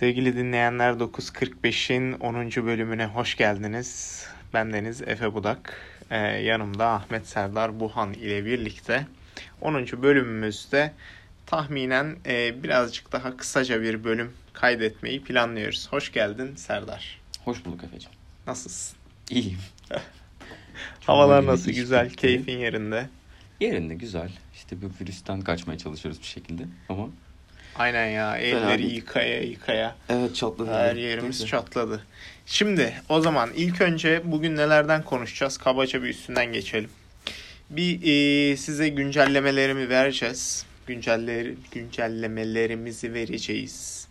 Sevgili dinleyenler 945'in 10. bölümüne hoş geldiniz. Ben Deniz Efe Budak. Ee, yanımda Ahmet Serdar Buhan ile birlikte 10. bölümümüzde tahminen e, birazcık daha kısaca bir bölüm kaydetmeyi planlıyoruz. Hoş geldin Serdar. Hoş bulduk Efe'ciğim. Nasılsın? İyiyim. Havalar nasıl? Güzel, keyfin yerinde. Yerinde, güzel. İşte bu virüsten kaçmaya çalışıyoruz bir şekilde ama Aynen ya. Elleri yıkaya yıkaya. Evet çatladı. Her yerimiz Neyse. çatladı. Şimdi o zaman ilk önce bugün nelerden konuşacağız? Kabaca bir üstünden geçelim. Bir e, size güncellemelerimi vereceğiz. Günceller, güncellemelerimizi vereceğiz.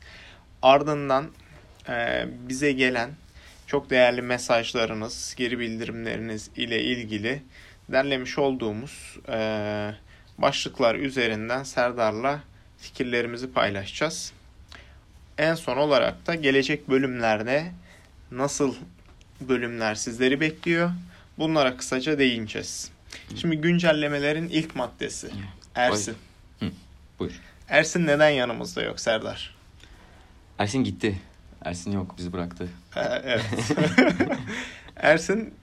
Ardından e, bize gelen çok değerli mesajlarınız, geri bildirimleriniz ile ilgili derlemiş olduğumuz e, başlıklar üzerinden Serdar'la fikirlerimizi paylaşacağız. En son olarak da gelecek bölümlerde nasıl bölümler sizleri bekliyor? Bunlara kısaca değineceğiz. Şimdi güncellemelerin ilk maddesi. Ersin. Hı, buyur. Ersin neden yanımızda yok Serdar? Ersin gitti. Ersin yok bizi bıraktı. evet. Ersin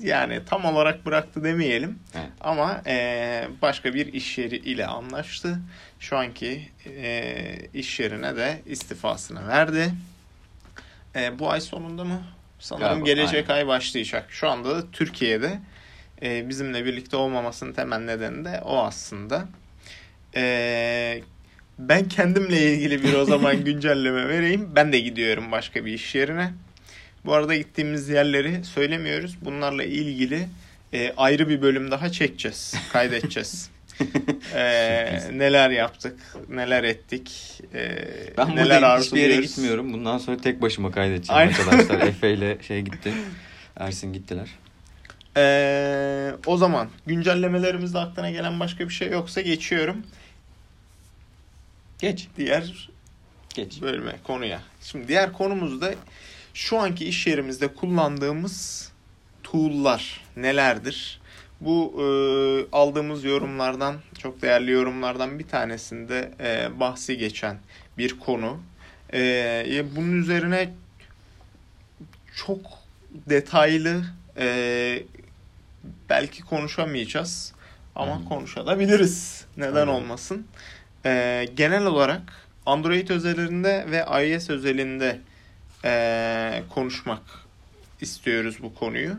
yani tam olarak bıraktı demeyelim. Evet. Ama e, başka bir iş yeri ile anlaştı. Şu anki e, iş yerine de istifasını verdi. E, bu ay sonunda mı? Sanırım Galiba, gelecek aynen. ay başlayacak. Şu anda da Türkiye'de e, bizimle birlikte olmamasının temel nedeni de o aslında. E, ben kendimle ilgili bir o zaman güncelleme vereyim. Ben de gidiyorum başka bir iş yerine. Bu arada gittiğimiz yerleri söylemiyoruz. Bunlarla ilgili e, ayrı bir bölüm daha çekeceğiz, kaydedeceğiz. ee, neler yaptık, neler ettik, e, ben neler arzuluyoruz. hiçbir yere gitmiyorum. Bundan sonra tek başıma kaydedeceğim Aynen. arkadaşlar. Efe ile şey gitti. Ersin gittiler. Ee, o zaman güncellemelerimizde aklına gelen başka bir şey yoksa geçiyorum. Geç. Diğer Geç. bölüme, konuya. Şimdi diğer konumuz da şu anki iş yerimizde kullandığımız tool'lar nelerdir? Bu e, aldığımız yorumlardan, çok değerli yorumlardan bir tanesinde e, bahsi geçen bir konu. E, bunun üzerine çok detaylı e, belki konuşamayacağız ama hmm. konuşabiliriz. Neden hmm. olmasın? E, genel olarak Android özelinde ve iOS özelinde e, konuşmak istiyoruz bu konuyu.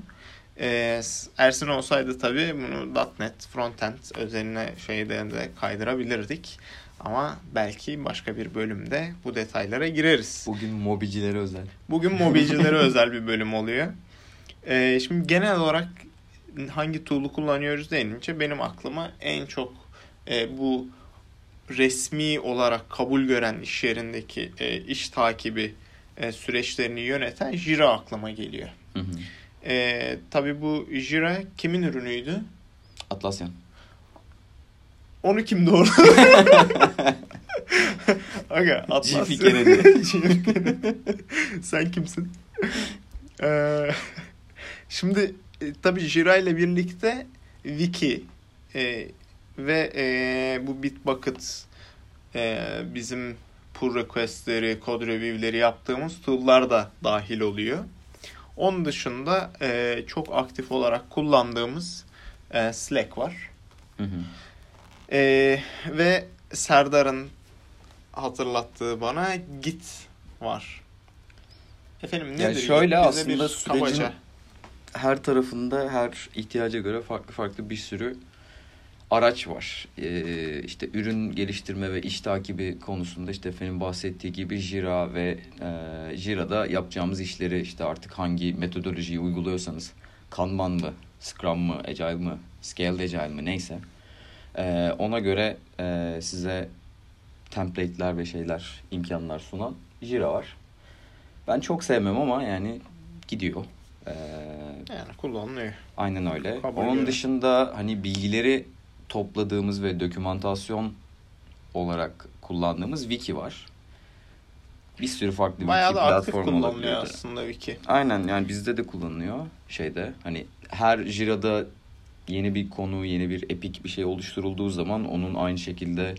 E, Ersin olsaydı tabii bunu .NET Frontend özeline şeyde de kaydırabilirdik. Ama belki başka bir bölümde bu detaylara gireriz. Bugün mobilcilere özel. Bugün mobilcilere özel bir bölüm oluyor. E, şimdi genel olarak hangi tool'u kullanıyoruz denince benim aklıma en çok e, bu resmi olarak kabul gören iş yerindeki e, iş takibi e, süreçlerini yöneten Jira aklıma geliyor. Hı hı. E, tabii bu Jira kimin ürünüydü? Atlassian. Onu kim doğru? Aga Atlassian. Sen kimsin? Ee, şimdi e, tabii Jira ile birlikte Wiki e, ve e, bu Bitbucket e, bizim pull request'leri, kod review'leri yaptığımız tool'lar da dahil oluyor. Onun dışında e, çok aktif olarak kullandığımız e, Slack var. Hı hı. E, ve Serdar'ın hatırlattığı bana Git var. Efendim nedir? Yani şöyle Bize aslında sürecin kabaca. her tarafında her ihtiyaca göre farklı farklı bir sürü araç var. Ee, işte ürün geliştirme ve iş takibi konusunda işte efendim bahsettiği gibi Jira ve e, Jira'da yapacağımız işleri işte artık hangi metodolojiyi uyguluyorsanız Kanban mı, Scrum mı, Agile mı, Scaled Agile mı neyse e, ona göre e, size template'ler ve şeyler, imkanlar sunan Jira var. Ben çok sevmem ama yani gidiyor. Ee, yani kullanılıyor. Aynen öyle. Kabul Onun göre. dışında hani bilgileri topladığımız ve dokümantasyon olarak kullandığımız wiki var. Bir sürü farklı Bayağı wiki platformu kullanılıyor aslında wiki. Aynen yani bizde de kullanılıyor şeyde. Hani her Jira'da yeni bir konu, yeni bir epik bir şey oluşturulduğu zaman onun aynı şekilde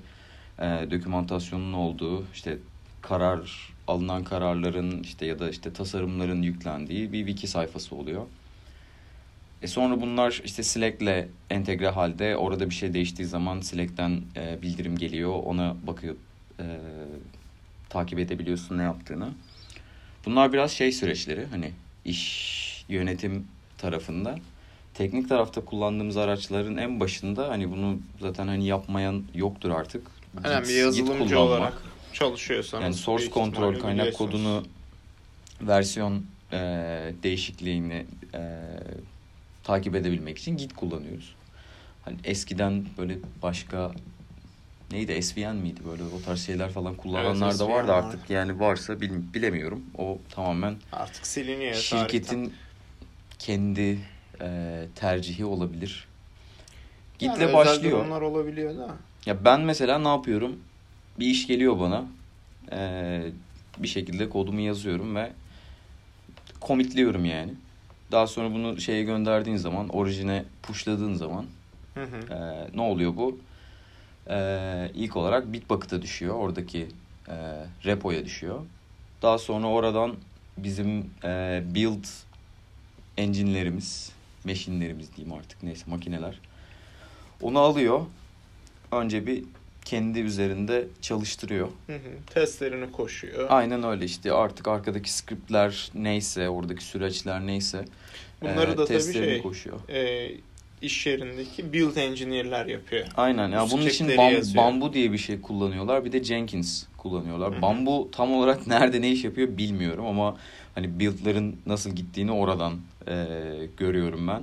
e, dokümantasyonun olduğu işte karar alınan kararların işte ya da işte tasarımların yüklendiği bir wiki sayfası oluyor. E sonra bunlar işte Slack'le entegre halde orada bir şey değiştiği zaman Slack'ten e, bildirim geliyor. Ona bakıp e, takip edebiliyorsun ne yaptığını. Bunlar biraz şey süreçleri hani iş yönetim tarafında. Teknik tarafta kullandığımız araçların en başında hani bunu zaten hani yapmayan yoktur artık. Aynen bir yazılımcı olarak çalışıyorsanız. Yani source control kaynak kodunu versiyon e, değişikliğini e, takip edebilmek için Git kullanıyoruz. Hani eskiden böyle başka neydi SVN miydi böyle o tarz şeyler falan kullananlar evet, da vardı var. artık yani varsa bil, bilemiyorum. O tamamen artık siliniyor. Şirketin tarihten. kendi e, tercihi olabilir. Git'le yani başlıyor. Onlar olabiliyor da. Ya ben mesela ne yapıyorum? Bir iş geliyor bana. Ee, bir şekilde kodumu yazıyorum ve commitliyorum yani. Daha sonra bunu şeye gönderdiğin zaman, orijine pushladığın zaman hı hı. E, ne oluyor bu? E, ilk olarak Bitbucket'a düşüyor. Oradaki e, repoya düşüyor. Daha sonra oradan bizim e, build engine'lerimiz, machine'lerimiz diyeyim artık neyse makineler. Onu alıyor. Önce bir kendi üzerinde çalıştırıyor. Hı hı. Testlerini koşuyor. Aynen öyle işte artık arkadaki scriptler neyse oradaki süreçler neyse Bunları e, da tabii şey koşuyor. E, iş yerindeki build engineer'ler yapıyor. Aynen ya bunun için bam, bambu diye bir şey kullanıyorlar bir de Jenkins kullanıyorlar. Hı hı. Bambu tam olarak nerede ne iş yapıyor bilmiyorum ama hani build'ların nasıl gittiğini oradan e, görüyorum ben.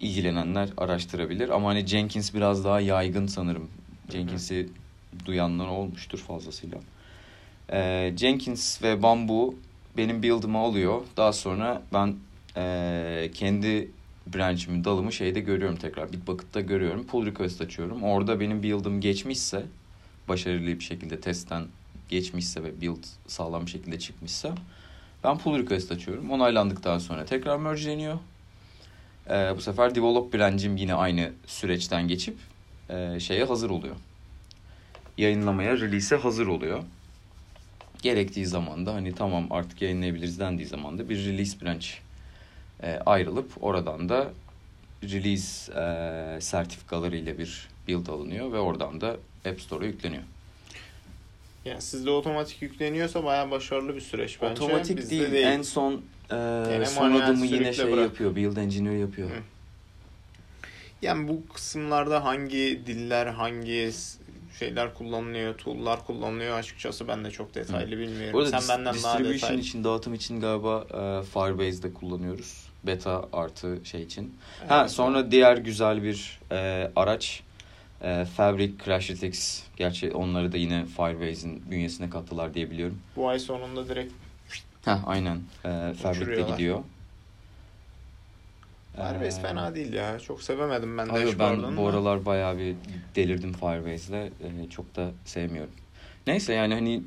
İlgilenenler araştırabilir ama hani Jenkins biraz daha yaygın sanırım Jenkins'i duyanlar olmuştur fazlasıyla. Ee, Jenkins ve Bamboo benim build'ımı alıyor. Daha sonra ben e, kendi branch'imi, dalımı şeyde görüyorum tekrar. Bitbucket'ta görüyorum. Pull request açıyorum. Orada benim build'ım geçmişse, başarılı bir şekilde testten geçmişse ve build sağlam bir şekilde çıkmışsa ben pull request açıyorum. Onaylandıktan sonra tekrar mergeleniyor. Ee, bu sefer develop branch'im yine aynı süreçten geçip e, şeye hazır oluyor. Yayınlamaya, release'e hazır oluyor. Gerektiği zaman da hani tamam artık yayınlayabiliriz dendiği zaman da bir release branch e, ayrılıp oradan da release e, sertifikaları ile bir build alınıyor ve oradan da App Store'a yükleniyor. Yani sizde otomatik yükleniyorsa bayağı başarılı bir süreç bence. Otomatik Bizde değil. değil. En son e, son adımı yine şey bırak. yapıyor. Build Engineer yapıyor. Hı. Yani bu kısımlarda hangi diller, hangi şeyler kullanılıyor, tool'lar kullanılıyor açıkçası ben de çok detaylı bilmiyorum. Arada Sen benden daha detaylı. Distribution için, dağıtım için galiba e, Firebase'de kullanıyoruz. Beta artı şey için. Evet. Ha sonra diğer güzel bir e, araç e, Fabric Crashlytics. Gerçi onları da yine Firebase'in bünyesine kattılar diye biliyorum. Bu ay sonunda direkt Ha aynen. E, Fabric'te gidiyor. Firebase ee, fena değil ya. Çok sevemedim ben Hayır, ben bu aralar bayağı bir delirdim Firebase'le. Ee, çok da sevmiyorum. Neyse yani hani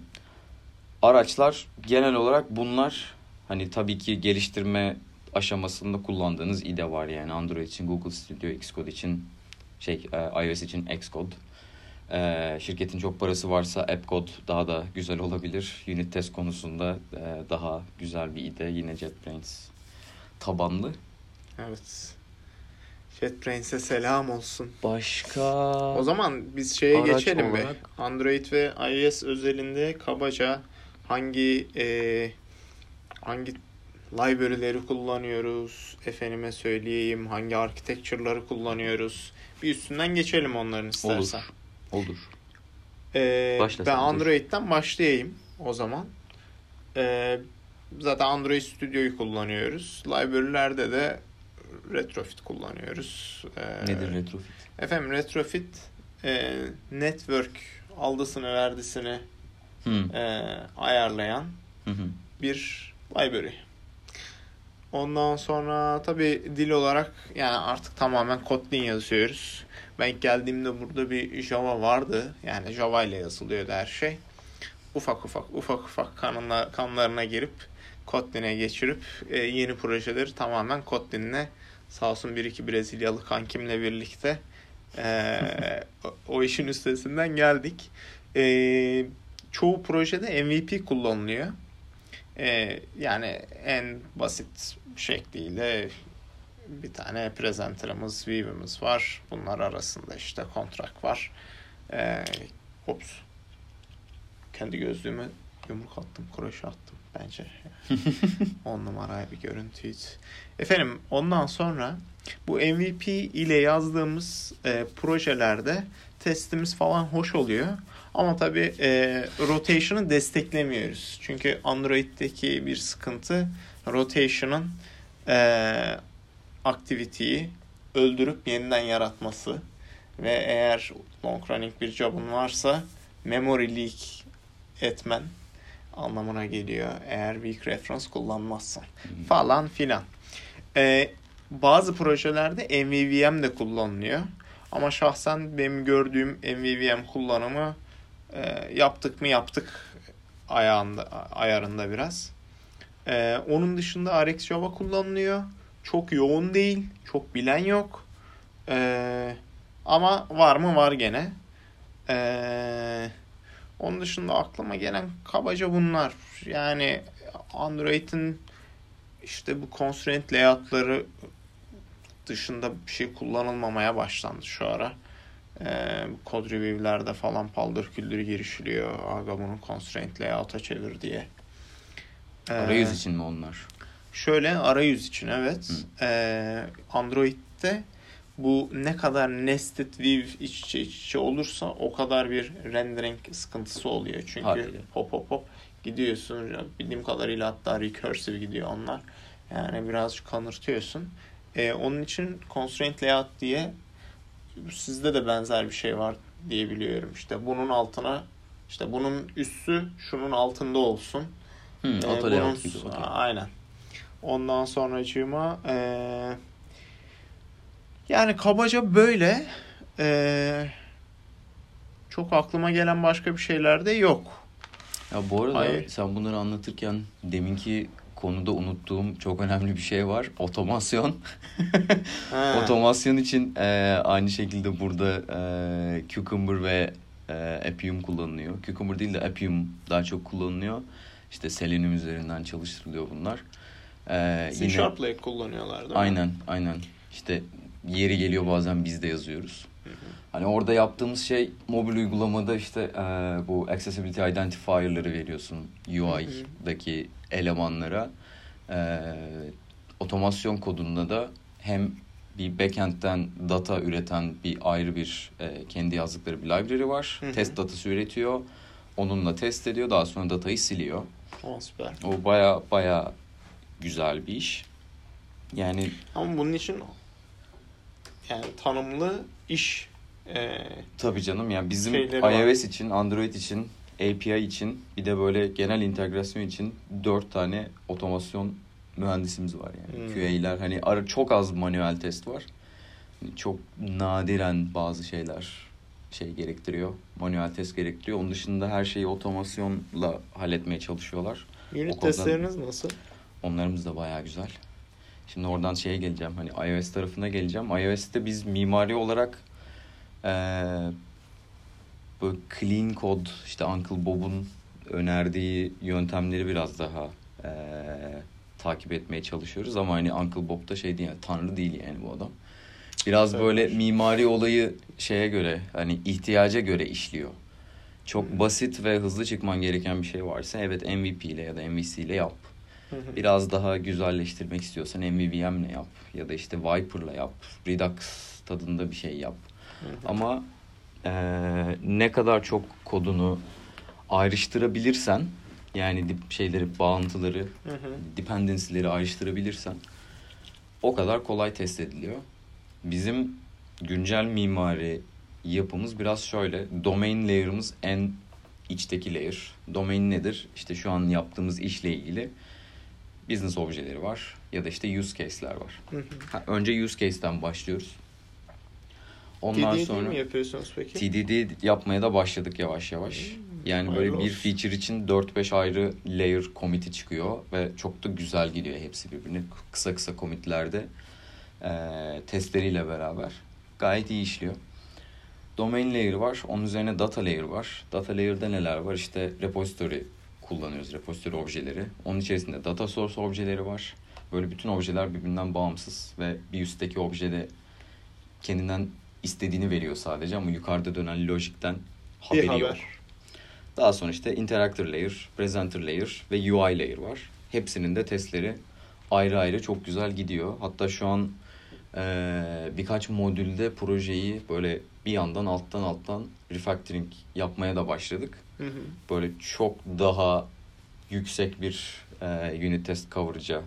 araçlar genel olarak bunlar hani tabii ki geliştirme aşamasında kullandığınız IDE var yani Android için Google Studio, Xcode için şey e, iOS için Xcode. Ee, şirketin çok parası varsa AppCode daha da güzel olabilir. Unit test konusunda e, daha güzel bir IDE yine JetBrains tabanlı. Evet. JetBrains'e selam olsun. Başka... O zaman biz şeye geçelim olarak... be. Android ve iOS özelinde kabaca hangi e, hangi library'leri kullanıyoruz? Efendime söyleyeyim hangi architecture'ları kullanıyoruz? Bir üstünden geçelim onların istersen. Olur. Olur. Ee, ben Android'den başlayayım o zaman. Ee, zaten Android Studio'yu kullanıyoruz. Library'lerde de retrofit kullanıyoruz. Ee, Nedir retrofit? Efendim retrofit e, network aldısını verdisini hmm. e, ayarlayan hmm. bir library. Ondan sonra tabi dil olarak yani artık tamamen Kotlin yazıyoruz. Ben geldiğimde burada bir Java vardı. Yani Java ile yazılıyordu her şey. Ufak ufak ufak ufak kanına, kanlarına girip Kotlin'e geçirip e, yeni projeleri tamamen Kotlin'le Sağ olsun bir iki Brezilyalı kankimle birlikte e, o, işin üstesinden geldik. E, çoğu projede MVP kullanılıyor. Ee, yani en basit şekliyle bir tane presenter'ımız, view'imiz var. Bunlar arasında işte kontrak var. Ee, ops. Kendi gözlüğümü yumruk attım, kroşe attım bence. On numaraya bir görüntüydü. Efendim ondan sonra bu MVP ile yazdığımız e, projelerde testimiz falan hoş oluyor. Ama tabii e, rotation'ı desteklemiyoruz. Çünkü Android'deki bir sıkıntı rotation'ın e, aktiviteyi öldürüp yeniden yaratması ve eğer long running bir job'un varsa memory leak etmen anlamına geliyor eğer weak reference kullanmazsan hmm. falan filan. Ee, bazı projelerde MVVM de kullanılıyor. Ama şahsen benim gördüğüm MVVM kullanımı e, yaptık mı yaptık ayağında, ayarında biraz. E, onun dışında RX Java kullanılıyor. Çok yoğun değil. Çok bilen yok. E, ama var mı var gene. E, onun dışında aklıma gelen kabaca bunlar. Yani Android'in işte bu constraint layout'ları dışında bir şey kullanılmamaya başlandı şu ara. Ee, kod review'lerde falan paldır küldür girişiliyor. Aga bunu constraint layout'a çevir diye. Ee, arayüz için mi onlar? Şöyle arayüz için evet. Ee, Android'de bu ne kadar nested view iç içe iç içe olursa o kadar bir rendering sıkıntısı oluyor. Çünkü Haliyle. hop hop hop gidiyorsun. Bildiğim kadarıyla hatta recursive gidiyor onlar. Yani birazcık kanırtıyorsun. Ee, onun için constraint layout diye sizde de benzer bir şey var diye biliyorum. İşte bunun altına işte bunun üssü şunun altında olsun. Hmm, ee, bunun, gibi, okay. Aynen. Ondan sonracığıma e, yani kabaca böyle e, çok aklıma gelen başka bir şeyler de yok. Ya bu arada Hayır. sen bunları anlatırken deminki konuda unuttuğum çok önemli bir şey var. Otomasyon. Otomasyon için e, aynı şekilde burada e, Cucumber ve e, Appium kullanılıyor. Cucumber değil de Appium daha çok kullanılıyor. İşte Selenium üzerinden çalıştırılıyor bunlar. Ee, C yine... Kullanıyorlar değil mi? Aynen, aynen. İşte yeri geliyor bazen biz de yazıyoruz. Hani orada yaptığımız şey mobil uygulamada işte e, bu accessibility identifier'ları veriyorsun UI'daki elemanlara. E, otomasyon kodunda da hem bir backend'den data üreten bir ayrı bir e, kendi yazdıkları bir library var. Hı hı. Test datası üretiyor. Onunla test ediyor. Daha sonra datayı siliyor. O süper. O baya baya güzel bir iş. Yani ama bunun için yani tanımlı iş e, tabii canım yani bizim iOS var. için, Android için, API için bir de böyle genel integrasyon için dört tane otomasyon mühendisimiz var yani. Hmm. QA'ler hani ara çok az manuel test var. Hani çok nadiren bazı şeyler şey gerektiriyor. Manuel test gerektiriyor. Onun dışında her şeyi otomasyonla halletmeye çalışıyorlar. Unit testleriniz nasıl? Onlarımız da bayağı güzel. Şimdi oradan şeye geleceğim. Hani iOS tarafına geleceğim. iOS'te biz mimari olarak ee, böyle clean code işte Uncle Bob'un önerdiği yöntemleri biraz daha e, takip etmeye çalışıyoruz ama hani Uncle Bob da şey değil yani tanrı değil yani bu adam. Biraz evet. böyle mimari olayı şeye göre hani ihtiyaca göre işliyor. Çok basit ve hızlı çıkman gereken bir şey varsa evet MVP ile ya da MVC ile yap. Biraz daha güzelleştirmek istiyorsan MVVM ile yap ya da işte Viper'la yap. Redux tadında bir şey yap. Ama e, ne kadar çok kodunu ayrıştırabilirsen yani dip şeyleri, bağıntıları, dependency'leri ayrıştırabilirsen o kadar kolay test ediliyor. Bizim güncel mimari yapımız biraz şöyle. Domain layer'ımız en içteki layer. Domain nedir? İşte şu an yaptığımız işle ilgili business objeleri var ya da işte use case'ler var. Hı hı. Ha, önce use case'ten başlıyoruz. Ondan TDD sonra mi yapıyorsunuz peki? TDD yapmaya da başladık yavaş yavaş. Hmm, yani böyle olsun. bir feature için 4-5 ayrı layer commit'i çıkıyor ve çok da güzel gidiyor hepsi birbirine. Kısa kısa commit'lerde e, testleriyle beraber gayet iyi işliyor. domain layer var. Onun üzerine data layer var. Data layer'da neler var? İşte repository kullanıyoruz. Repository objeleri. Onun içerisinde data source objeleri var. Böyle bütün objeler birbirinden bağımsız ve bir üstteki objede kendinden istediğini veriyor sadece ama yukarıda dönen lojikten haberi haber. yok. Daha sonra işte interactor layer, presenter layer ve UI layer var. Hepsinin de testleri ayrı ayrı çok güzel gidiyor. Hatta şu an e, birkaç modülde projeyi böyle bir yandan alttan alttan refactoring yapmaya da başladık. Hı hı. Böyle çok daha yüksek bir e, unit test coverage'a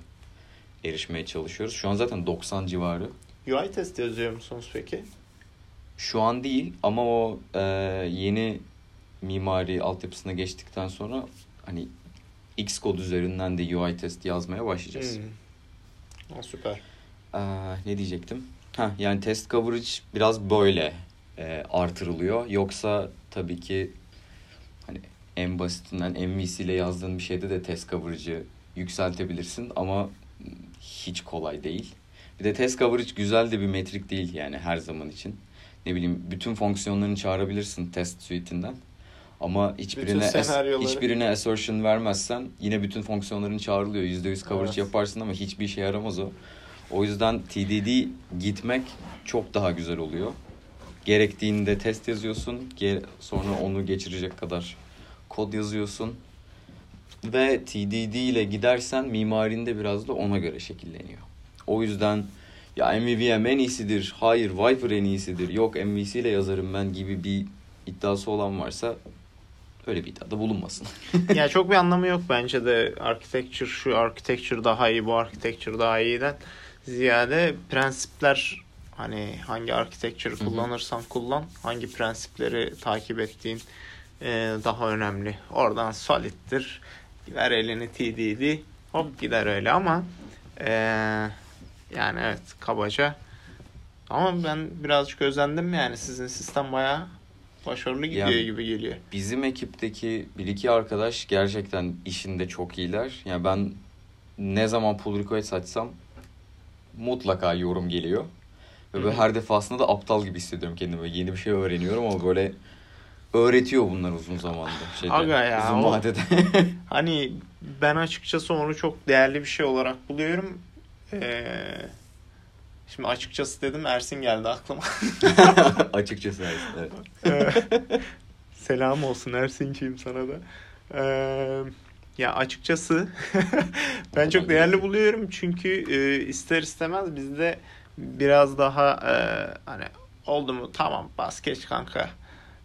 erişmeye çalışıyoruz. Şu an zaten 90 civarı. UI test yazıyor musunuz peki? Şu an değil ama o e, yeni mimari altyapısına geçtikten sonra hani Xcode üzerinden de UI test yazmaya başlayacağız. Hmm. Ha, süper. Ee, ne diyecektim? Ha, yani test coverage biraz böyle e, artırılıyor. Yoksa tabii ki en basitinden MVC ile yazdığın bir şeyde de test coverage'ı yükseltebilirsin ama hiç kolay değil. Bir de test coverage güzel de bir metrik değil yani her zaman için. Ne bileyim bütün fonksiyonlarını çağırabilirsin test suite'inden. Ama hiçbirine hiçbirine assertion vermezsen yine bütün fonksiyonların çağrılıyor. %100 coverage evet. yaparsın ama hiçbir işe yaramaz o. O yüzden TDD gitmek çok daha güzel oluyor. Gerektiğinde test yazıyorsun. Sonra onu geçirecek kadar kod yazıyorsun. Ve TDD ile gidersen mimarinde biraz da ona göre şekilleniyor. O yüzden ya MVVM en iyisidir, hayır Viper en iyisidir, yok MVC ile yazarım ben gibi bir iddiası olan varsa öyle bir iddiada bulunmasın. ya çok bir anlamı yok bence de architecture şu architecture daha iyi bu architecture daha iyiden ziyade prensipler hani hangi architecture kullanırsan kullan hangi prensipleri takip ettiğin e, daha önemli. Oradan solid'tir. Ver elini TDD hop gider öyle ama e, yani evet kabaca ama ben birazcık özendim yani sizin sistem bayağı başarılı gidiyor yani gibi geliyor. Bizim ekipteki bir iki arkadaş gerçekten işinde çok iyiler. Yani ben ne zaman pull request açsam mutlaka yorum geliyor. Ve böyle her defasında da aptal gibi hissediyorum kendimi. Yeni bir şey öğreniyorum ama böyle öğretiyor bunlar uzun zamanda. Şeyde, Aga ya. Uzun o, vadede. hani ben açıkçası onu çok değerli bir şey olarak buluyorum. Ee, şimdi açıkçası dedim Ersin geldi aklıma. açıkçası Ersin evet. Selam olsun Ersin'ciğim sana da. Ee, ya açıkçası ben çok değerli buluyorum çünkü e, ister istemez bizde biraz daha e, hani oldu mu tamam bas geç kanka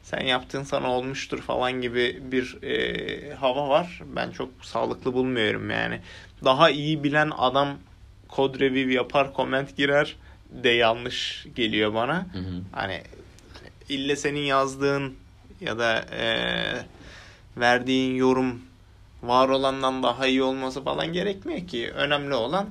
sen yaptığın sana olmuştur falan gibi bir e, hava var. Ben çok sağlıklı bulmuyorum yani. Daha iyi bilen adam kod review yapar, comment girer de yanlış geliyor bana. Hı hı. Hani ille senin yazdığın ya da e, verdiğin yorum var olandan daha iyi olması falan gerekmiyor ki. Önemli olan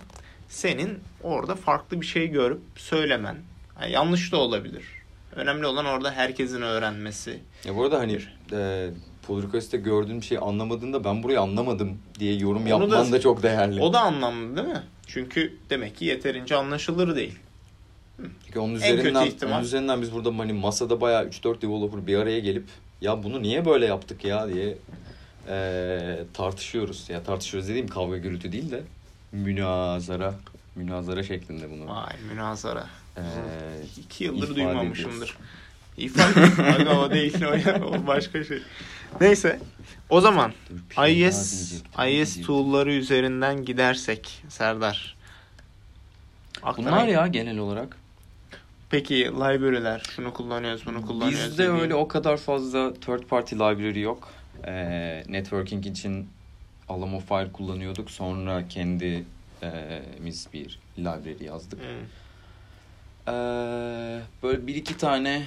senin orada farklı bir şey görüp söylemen. Yani yanlış da olabilir. Önemli olan orada herkesin öğrenmesi. Ya bu arada hani e, Podrikos'ta gördüğün bir şey anlamadığında ben burayı anlamadım diye yorum Onu yapman da, da çok değerli. O da anlamlı değil mi? Çünkü demek ki yeterince anlaşılır değil. Çünkü onun üzerinden, onun üzerinden biz burada hani masada bayağı 3-4 developer bir araya gelip ya bunu niye böyle yaptık ya diye e, tartışıyoruz. Ya tartışıyoruz dediğim kavga gürültü değil de münazara münazara şeklinde bunu. Vay münazara. Ee, İki yıldır duymamışımdır. İfade Aga o değil o, ya, o başka şey. Neyse. O zaman şey IS IS tool'ları üzerinden gidersek Serdar. Aklına Bunlar ya genel olarak. Peki library'ler şunu kullanıyoruz bunu kullanıyoruz. Bizde öyle o kadar fazla third party library yok. Ee, networking için Alamo File kullanıyorduk. Sonra kendimiz e, bir library yazdık. Hmm. Ee, böyle bir iki tane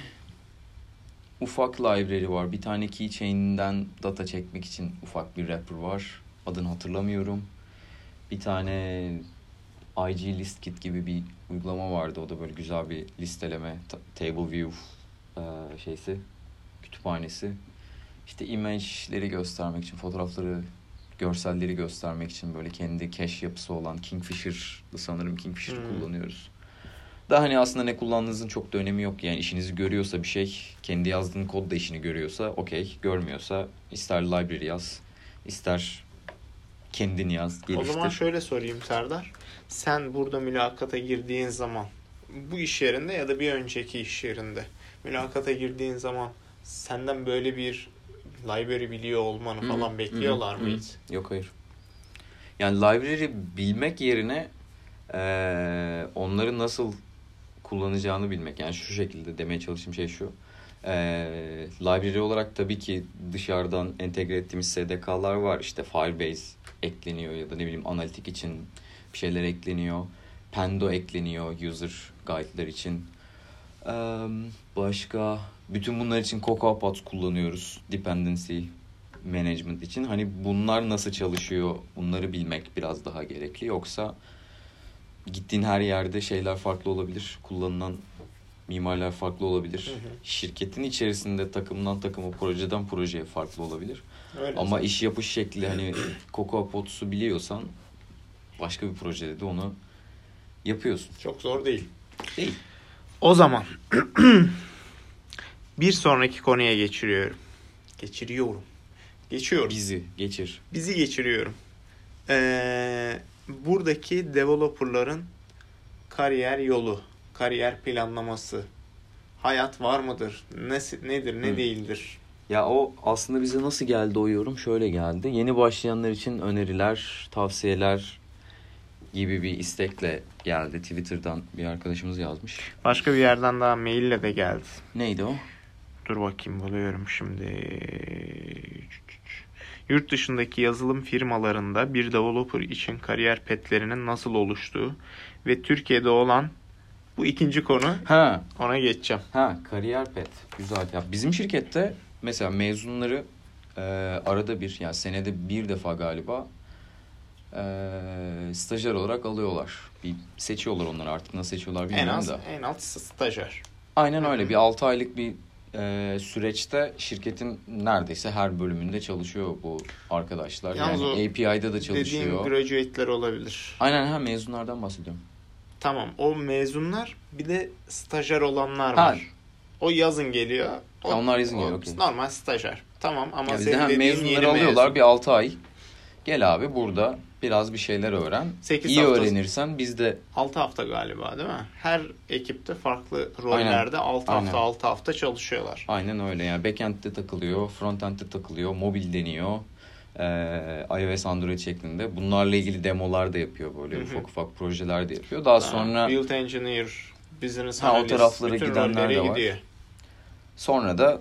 ufak library var. Bir tane keychain'den data çekmek için ufak bir wrapper var. Adını hatırlamıyorum. Bir tane IG list kit gibi bir uygulama vardı. O da böyle güzel bir listeleme, table view e, şeysi, kütüphanesi. İşte image'leri göstermek için, fotoğrafları, görselleri göstermek için böyle kendi cache yapısı olan Kingfisher'dı sanırım Kingfisher hmm. kullanıyoruz. Da hani aslında ne kullandığınızın çok da önemi yok. Yani işinizi görüyorsa bir şey, kendi yazdığın kod da işini görüyorsa okey. Görmüyorsa ister library yaz, ister kendin yaz, geliştir. O zaman şöyle sorayım Serdar. Sen burada mülakata girdiğin zaman bu iş yerinde ya da bir önceki iş yerinde mülakata girdiğin zaman senden böyle bir library biliyor olmanı Hı-hı. falan bekliyorlar Hı-hı. mıydı? Yok hayır. Yani library bilmek yerine ee, onları nasıl kullanacağını bilmek. Yani şu şekilde demeye çalıştığım şey şu. E, library olarak tabii ki dışarıdan entegre ettiğimiz SDK'lar var. İşte Firebase ekleniyor ya da ne bileyim analitik için bir şeyler ekleniyor. Pendo ekleniyor user guide'lar için. Ee, başka bütün bunlar için CocoaPods kullanıyoruz. Dependency management için. Hani bunlar nasıl çalışıyor bunları bilmek biraz daha gerekli. Yoksa gittiğin her yerde şeyler farklı olabilir. Kullanılan mimarlar farklı olabilir. Hı hı. Şirketin içerisinde takımdan takıma, projeden projeye farklı olabilir. Öyle Ama iş yapış şekli hani Cocoa Pots'u biliyorsan başka bir projede de onu yapıyorsun. Çok zor değil. Değil. O zaman bir sonraki konuya geçiriyorum. Geçiriyorum. Geçiyorum. Bizi geçir. Bizi geçiriyorum. Ee, buradaki developerların kariyer yolu, kariyer planlaması, hayat var mıdır, ne, nedir, ne Hı. değildir? Ya o aslında bize nasıl geldi o yorum? Şöyle geldi. Yeni başlayanlar için öneriler, tavsiyeler gibi bir istekle geldi. Twitter'dan bir arkadaşımız yazmış. Başka bir yerden daha maille de geldi. Neydi o? Dur bakayım buluyorum şimdi. Yurt dışındaki yazılım firmalarında bir developer için kariyer petlerinin nasıl oluştuğu ve Türkiye'de olan bu ikinci konu. Ha. Ona geçeceğim. Ha, kariyer pet. Güzel. Ya bizim şirkette mesela mezunları e, arada bir yani senede bir defa galiba e, stajyer olarak alıyorlar. Bir seçiyorlar onları artık nasıl seçiyorlar bilmiyorum en az, da. En alt stajyer. Aynen öyle. Bir 6 aylık bir e, süreçte şirketin neredeyse her bölümünde çalışıyor bu arkadaşlar. Yalnız yani API'da da çalışıyor. Dediğim graduate'ler olabilir. Aynen ha mezunlardan bahsediyorum. Tamam o mezunlar bir de stajyer olanlar ha. var. O yazın geliyor. O, ha, onlar yazın geliyor. Okay. Normal stajyer. Tamam ama ya senin dediğin mezunları alıyorlar mezun. bir 6 ay. Gel abi burada biraz bir şeyler öğren. 8 İyi hafta, öğrenirsen biz de... 6 hafta galiba değil mi? Her ekipte farklı rollerde Aynen. 6 hafta Aynen. 6 hafta çalışıyorlar. Aynen öyle yani backend'de takılıyor, frontend'de takılıyor, mobil deniyor. Ee, iOS Android şeklinde. Bunlarla ilgili demolar da yapıyor böyle Hı-hı. ufak ufak projeler de yapıyor. Daha sonra... Build Engineer, Business ha, o taraflara gidenler de var. Gidiyor. Sonra da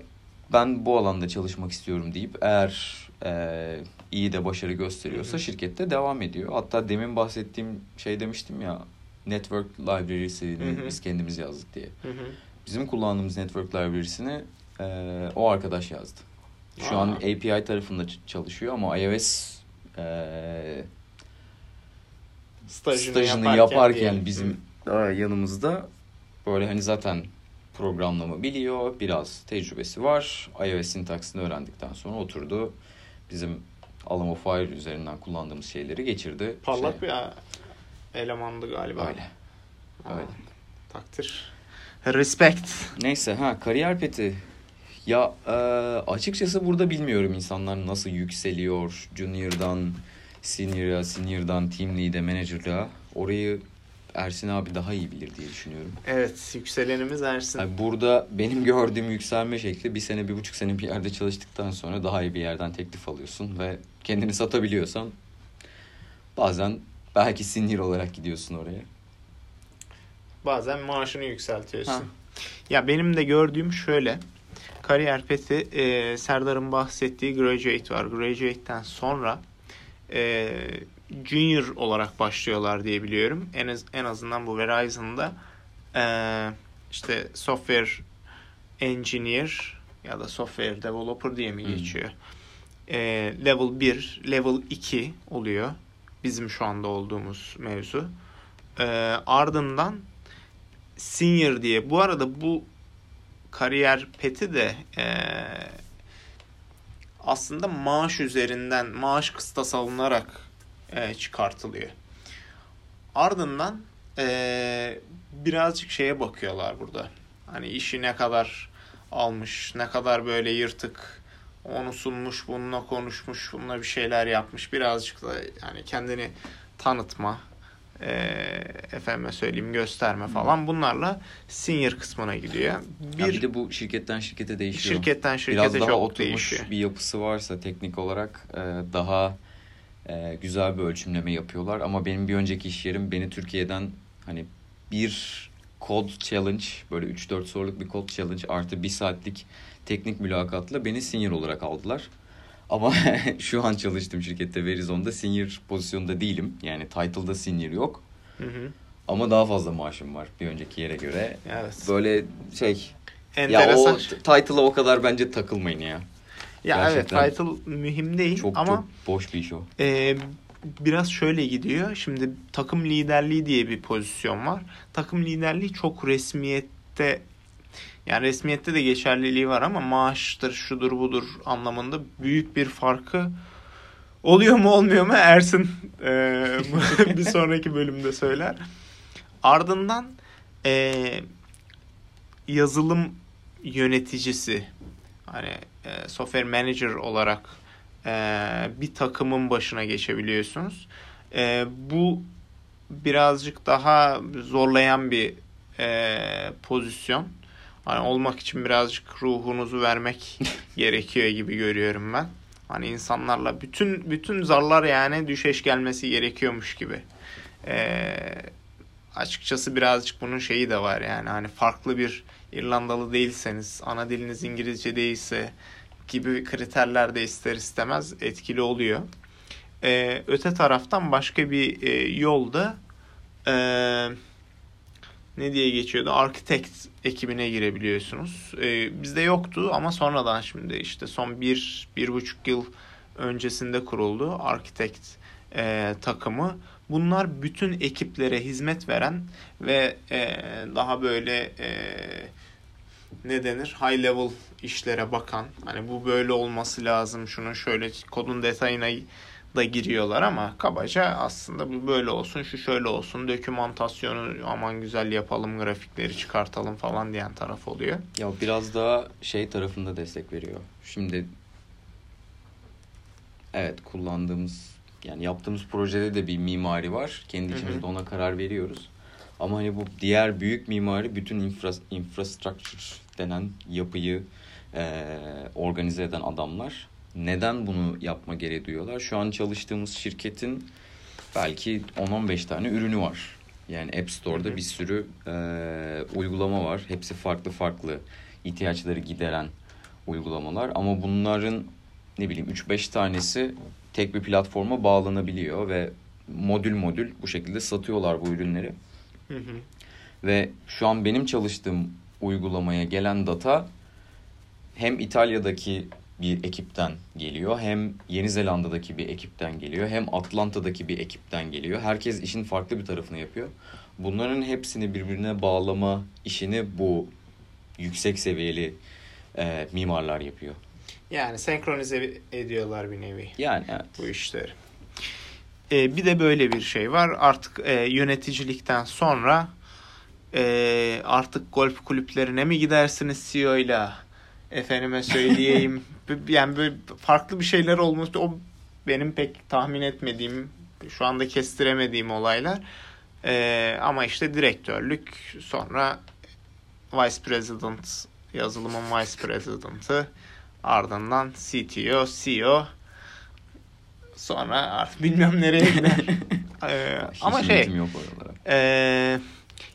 ben bu alanda çalışmak istiyorum deyip eğer e, iyi de başarı gösteriyorsa şirkette devam ediyor. Hatta demin bahsettiğim şey demiştim ya Network Library'sini biz kendimiz yazdık diye. Hı-hı. Bizim kullandığımız Network Library'sini e, o arkadaş yazdı. Şu Aa. an API tarafında çalışıyor ama iOS e, stajını, stajını yaparken, yaparken bizim Hı. yanımızda böyle hani zaten programlama biliyor. Biraz tecrübesi var. iOS sintaksini öğrendikten sonra oturdu. Bizim Alamo Fire üzerinden kullandığımız şeyleri geçirdi. Parlak şey. bir elemandı galiba. Öyle. Öyle. Takdir. Respect. Neyse ha kariyer peti. Ya e, açıkçası burada bilmiyorum insanlar nasıl yükseliyor junior'dan senior'a, senior'dan team lead'e, manager'a. Orayı Ersin abi daha iyi bilir diye düşünüyorum. Evet yükselenimiz Ersin. Yani burada benim gördüğüm yükselme şekli bir sene bir buçuk sene bir yerde çalıştıktan sonra daha iyi bir yerden teklif alıyorsun ve kendini satabiliyorsan bazen belki senior olarak gidiyorsun oraya. Bazen maaşını yükseltiyorsun. Ha. Ya benim de gördüğüm şöyle. Kariyer peti e, Serdar'ın bahsettiği graduate var. Graduate'den sonra e, junior olarak başlıyorlar diye biliyorum. En az, en azından bu Verizon'da e, işte software engineer ya da software developer diye mi geçiyor? Hmm. E, level 1, level 2 oluyor. Bizim şu anda olduğumuz mevzu. E, ardından senior diye. Bu arada bu kariyer peti de e, aslında maaş üzerinden maaş kıstas alınarak e, çıkartılıyor. Ardından e, birazcık şeye bakıyorlar burada. Hani işi ne kadar almış, ne kadar böyle yırtık onu sunmuş, bununla konuşmuş, bununla bir şeyler yapmış. Birazcık da yani kendini tanıtma, e, efendime söyleyeyim gösterme falan bunlarla senior kısmına gidiyor. Bir, ya bir de bu şirketten şirkete değişiyor. Şirketten şirkete Biraz daha çok oturmuş değişiyor. bir yapısı varsa teknik olarak e, daha e, güzel bir ölçümleme yapıyorlar. Ama benim bir önceki iş yerim beni Türkiye'den hani bir kod challenge böyle 3-4 soruluk bir kod challenge artı bir saatlik teknik mülakatla beni senior olarak aldılar. Ama şu an çalıştığım şirkette Verizone'da senior pozisyonda değilim. Yani title'da senior yok. Hı hı. Ama daha fazla maaşım var bir önceki yere göre. Evet. Böyle şey Enteresan. ya o title'a o kadar bence takılmayın ya. Ya Gerçekten evet title mühim değil çok, ama çok boş bir iş o. E, biraz şöyle gidiyor. Şimdi takım liderliği diye bir pozisyon var. Takım liderliği çok resmiyette yani resmiyette de geçerliliği var ama maaştır, şudur budur anlamında büyük bir farkı oluyor mu olmuyor mu Ersin e, bir sonraki bölümde söyler. Ardından e, yazılım yöneticisi hani e, software manager olarak e, bir takımın başına geçebiliyorsunuz. E, bu birazcık daha zorlayan bir e, pozisyon. Hani olmak için birazcık ruhunuzu vermek gerekiyor gibi görüyorum ben. Hani insanlarla bütün bütün zarlar yani düşeş gelmesi gerekiyormuş gibi. Ee, açıkçası birazcık bunun şeyi de var yani hani farklı bir İrlandalı değilseniz, ana diliniz İngilizce değilse gibi kriterler de ister istemez etkili oluyor. Ee, öte taraftan başka bir e, yolda e, ne diye geçiyordu? Architect ekibine girebiliyorsunuz. Ee, bizde yoktu ama sonradan şimdi işte son bir, bir buçuk yıl öncesinde kuruldu Architect e, takımı. Bunlar bütün ekiplere hizmet veren ve e, daha böyle e, ne denir high level işlere bakan hani bu böyle olması lazım şunun şöyle kodun detayına da giriyorlar ama kabaca aslında bu böyle olsun şu şöyle olsun dokümantasyonu aman güzel yapalım grafikleri çıkartalım falan diyen taraf oluyor. Ya biraz daha şey tarafında destek veriyor. Şimdi evet kullandığımız yani yaptığımız projede de bir mimari var. Kendi içimizde ona karar veriyoruz. Ama hani bu diğer büyük mimari bütün infra, infrastructure denen yapıyı e, organize eden adamlar neden bunu yapma gereği duyuyorlar? Şu an çalıştığımız şirketin belki 10-15 tane ürünü var. Yani App Store'da bir sürü e, uygulama var. Hepsi farklı farklı ihtiyaçları gideren uygulamalar. Ama bunların ne bileyim 3-5 tanesi tek bir platforma bağlanabiliyor ve modül modül bu şekilde satıyorlar bu ürünleri. Hı hı. Ve şu an benim çalıştığım uygulamaya gelen data hem İtalya'daki bir ekipten geliyor. Hem Yeni Zelanda'daki bir ekipten geliyor. Hem Atlanta'daki bir ekipten geliyor. Herkes işin farklı bir tarafını yapıyor. Bunların hepsini birbirine bağlama işini bu yüksek seviyeli e, mimarlar yapıyor. Yani senkronize ediyorlar bir nevi. Yani evet. Bu işleri. Ee, bir de böyle bir şey var. Artık e, yöneticilikten sonra e, artık golf kulüplerine mi gidersiniz CEO ile? Efendime söyleyeyim. yani böyle farklı bir şeyler olmuştu. O benim pek tahmin etmediğim, şu anda kestiremediğim olaylar. Ee, ama işte direktörlük, sonra vice president, yazılımın vice president'ı, ardından CTO, CEO, sonra artık bilmiyorum nereye gider. ee, ama şey, yok e,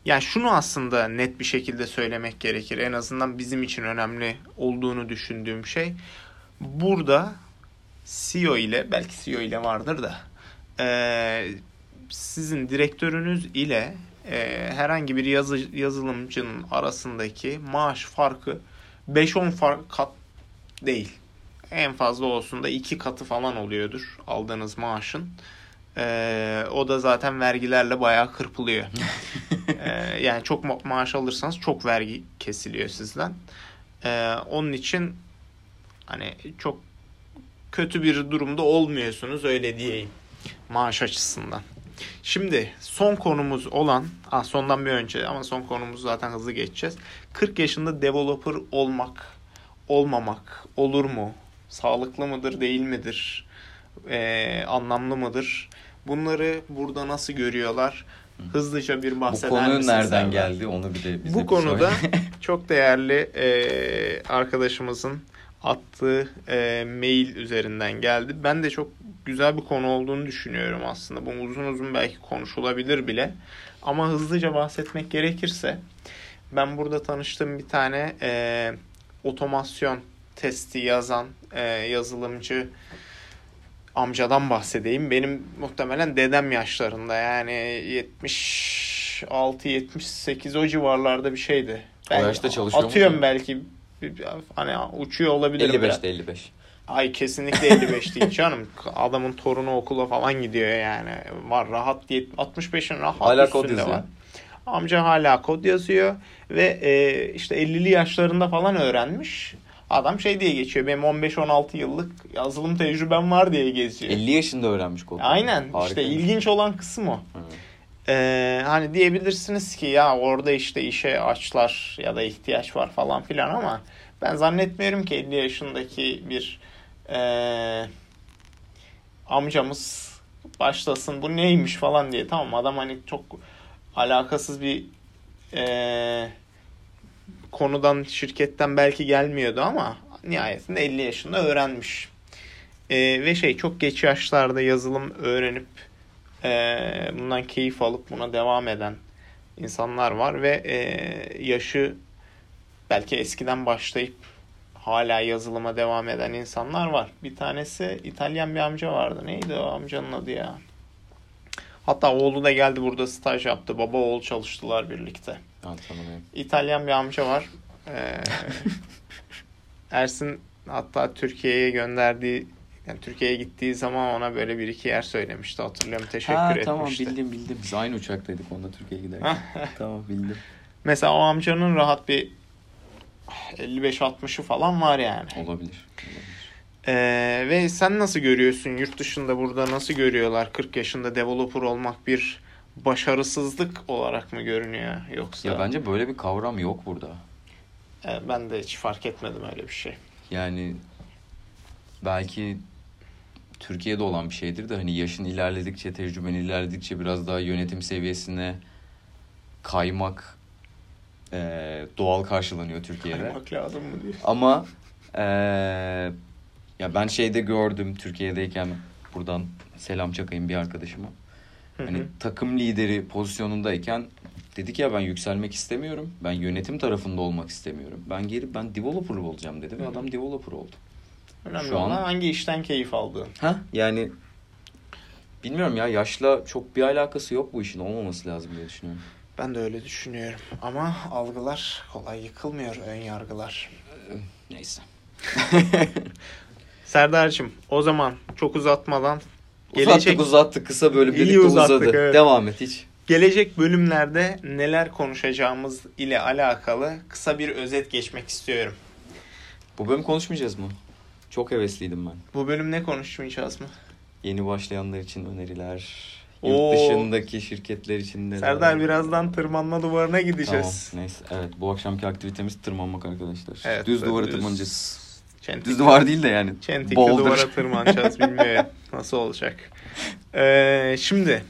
yani şunu aslında net bir şekilde söylemek gerekir. En azından bizim için önemli olduğunu düşündüğüm şey. Burada CEO ile belki CEO ile vardır da e, sizin direktörünüz ile e, herhangi bir yazı, yazılımcının arasındaki maaş farkı 5-10 fark kat değil. En fazla olsun da iki katı falan oluyordur aldığınız maaşın. Ee, o da zaten vergilerle bayağı kırpılıyor. ee, yani çok ma- maaş alırsanız çok vergi kesiliyor sizden. Ee, onun için hani çok kötü bir durumda olmuyorsunuz öyle diyeyim maaş açısından. Şimdi son konumuz olan, ah sondan bir önce ama son konumuz zaten hızlı geçeceğiz. 40 yaşında developer olmak, olmamak olur mu? Sağlıklı mıdır, değil midir? Ee, anlamlı mıdır? Bunları burada nasıl görüyorlar? Hızlıca bir bahseder Bu konu nereden geldi onu bir de bize Bu konuda çok değerli e, arkadaşımızın attığı e, mail üzerinden geldi. Ben de çok güzel bir konu olduğunu düşünüyorum aslında. Bu uzun uzun belki konuşulabilir bile. Ama hızlıca bahsetmek gerekirse ben burada tanıştığım bir tane e, otomasyon testi yazan e, yazılımcı amcadan bahsedeyim. Benim muhtemelen dedem yaşlarında yani 76-78 o civarlarda bir şeydi. Ben o yaşta çalışıyor Atıyorum mu? belki hani uçuyor olabilir. 55'te 55. Ay kesinlikle 55 değil canım. Adamın torunu okula falan gidiyor yani. Var rahat diye 65'in rahat hala yazıyor. var. Amca hala kod yazıyor ve e, işte 50'li yaşlarında falan öğrenmiş. Adam şey diye geçiyor. Benim 15-16 yıllık yazılım tecrübem var diye geziyor. 50 yaşında öğrenmiş kod. Aynen. Harika. İşte ilginç olan kısım o. Ee, hani diyebilirsiniz ki ya orada işte işe açlar ya da ihtiyaç var falan filan ama ben zannetmiyorum ki 50 yaşındaki bir e, amcamız başlasın bu neymiş falan diye. Tamam adam hani çok alakasız bir e, konudan şirketten belki gelmiyordu ama nihayetinde 50 yaşında öğrenmiş. E, ve şey çok geç yaşlarda yazılım öğrenip e, bundan keyif alıp buna devam eden insanlar var ve e, yaşı belki eskiden başlayıp hala yazılıma devam eden insanlar var. Bir tanesi İtalyan bir amca vardı. Neydi o amcanın adı ya? Hatta oğlu da geldi burada staj yaptı. Baba oğul çalıştılar birlikte. Tanımıyorum. İtalyan bir amca var. Ee, Ersin hatta Türkiye'ye gönderdiği yani Türkiye'ye gittiği zaman ona böyle bir iki yer söylemişti. Hatırlıyorum. Teşekkür ha, etmişti. Tamam bildim bildim. Biz aynı uçaktaydık onunla Türkiye'ye giderken. tamam bildim. Mesela o amcanın rahat bir 55-60'ı falan var yani. Olabilir. Ee, ve sen nasıl görüyorsun yurt dışında burada nasıl görüyorlar 40 yaşında developer olmak bir başarısızlık olarak mı görünüyor yoksa? Ya bence böyle bir kavram yok burada. Ee, ben de hiç fark etmedim öyle bir şey. Yani belki Türkiye'de olan bir şeydir de hani yaşın ilerledikçe, tecrüben ilerledikçe biraz daha yönetim seviyesine kaymak e, doğal karşılanıyor Türkiye'de. Kaymak lazım mı diyor. Ama e, ya ben şeyde gördüm Türkiye'deyken buradan selam çakayım bir arkadaşıma. Hani takım lideri pozisyonundayken dedik ya ben yükselmek istemiyorum. Ben yönetim tarafında olmak istemiyorum. Ben gelip ben developer olacağım dedi ve adam developer oldu. Önemli Şu olan an... hangi işten keyif aldığın. Ha yani bilmiyorum ya yaşla çok bir alakası yok bu işin olmaması lazım diye düşünüyorum. Ben de öyle düşünüyorum. Ama algılar kolay yıkılmıyor ön yargılar. Ee, neyse. Serdar'cığım o zaman çok uzatmadan Uzattık gelecek... uzattık kısa bölüm dedik de uzadı. Evet. Devam et hiç. Gelecek bölümlerde neler konuşacağımız ile alakalı kısa bir özet geçmek istiyorum. Bu bölüm konuşmayacağız mı? Çok hevesliydim ben. Bu bölüm ne konuşmayacağız mı? Yeni başlayanlar için öneriler. Yurt Oo. dışındaki şirketler için de. Serdar birazdan tırmanma duvarına gideceğiz. Tamam neyse. Evet bu akşamki aktivitemiz tırmanmak arkadaşlar. Evet, düz duvara düz. tırmanacağız. Çentik. Düz duvar değil de yani. Çentikli duvara tırmanacağız bilmiyorum nasıl olacak. Ee, şimdi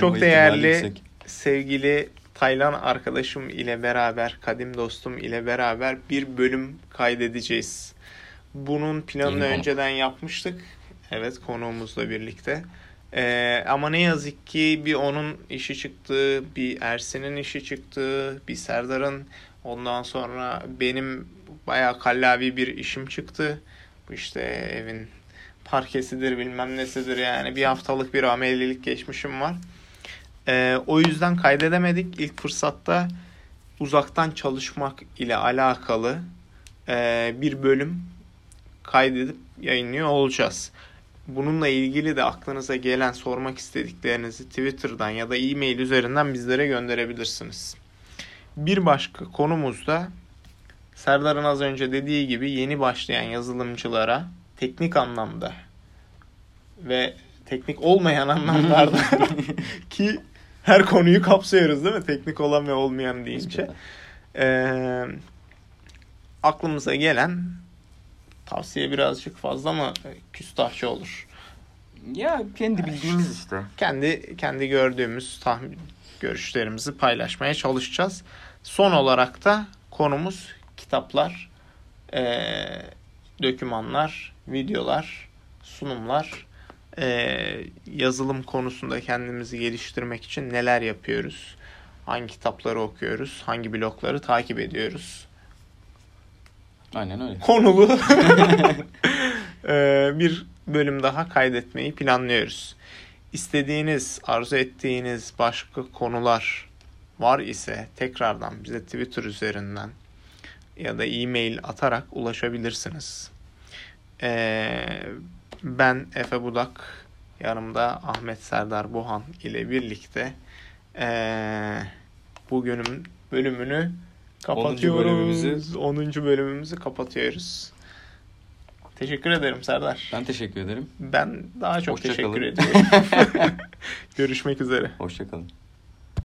çok değerli sevgili Taylan arkadaşım ile beraber, kadim dostum ile beraber bir bölüm kaydedeceğiz. Bunun planını Yeni önceden konu. yapmıştık. Evet konuğumuzla birlikte. Ee, ama ne yazık ki bir onun işi çıktı, bir Ersin'in işi çıktı, bir Serdar'ın ondan sonra benim bayağı kallavi bir işim çıktı. Bu işte evin parkesidir bilmem nesidir yani bir haftalık bir amelilik geçmişim var. Ee, o yüzden kaydedemedik. İlk fırsatta uzaktan çalışmak ile alakalı e, bir bölüm kaydedip yayınlıyor olacağız. Bununla ilgili de aklınıza gelen sormak istediklerinizi Twitter'dan ya da e-mail üzerinden bizlere gönderebilirsiniz. Bir başka konumuz da Serdar'ın az önce dediği gibi yeni başlayan yazılımcılara teknik anlamda ve teknik olmayan anlamlarda ki her konuyu kapsıyoruz değil mi? Teknik olan ve olmayan deyince. Ee, aklımıza gelen tavsiye birazcık fazla mı küstahçı olur? Ya kendi bildiğimiz işte. Kendi kendi gördüğümüz tahmin görüşlerimizi paylaşmaya çalışacağız. Son olarak da konumuz kitaplar, e, dokümanlar, videolar, sunumlar, e, yazılım konusunda kendimizi geliştirmek için neler yapıyoruz? Hangi kitapları okuyoruz? Hangi blogları takip ediyoruz? Aynen öyle. Konulu e, bir bölüm daha kaydetmeyi planlıyoruz. İstediğiniz, arzu ettiğiniz başka konular var ise tekrardan bize Twitter üzerinden ya da e-mail atarak ulaşabilirsiniz. Ee, ben Efe Budak, yanımda Ahmet Serdar Bohan ile birlikte ee, bugünün bölümünü kapatıyoruz. 10. bölümümüzü. 10. bölümümüzü kapatıyoruz. Teşekkür ederim Serdar. Ben teşekkür ederim. Ben daha çok Hoşça teşekkür kalın. ediyorum. Görüşmek üzere. Hoşçakalın.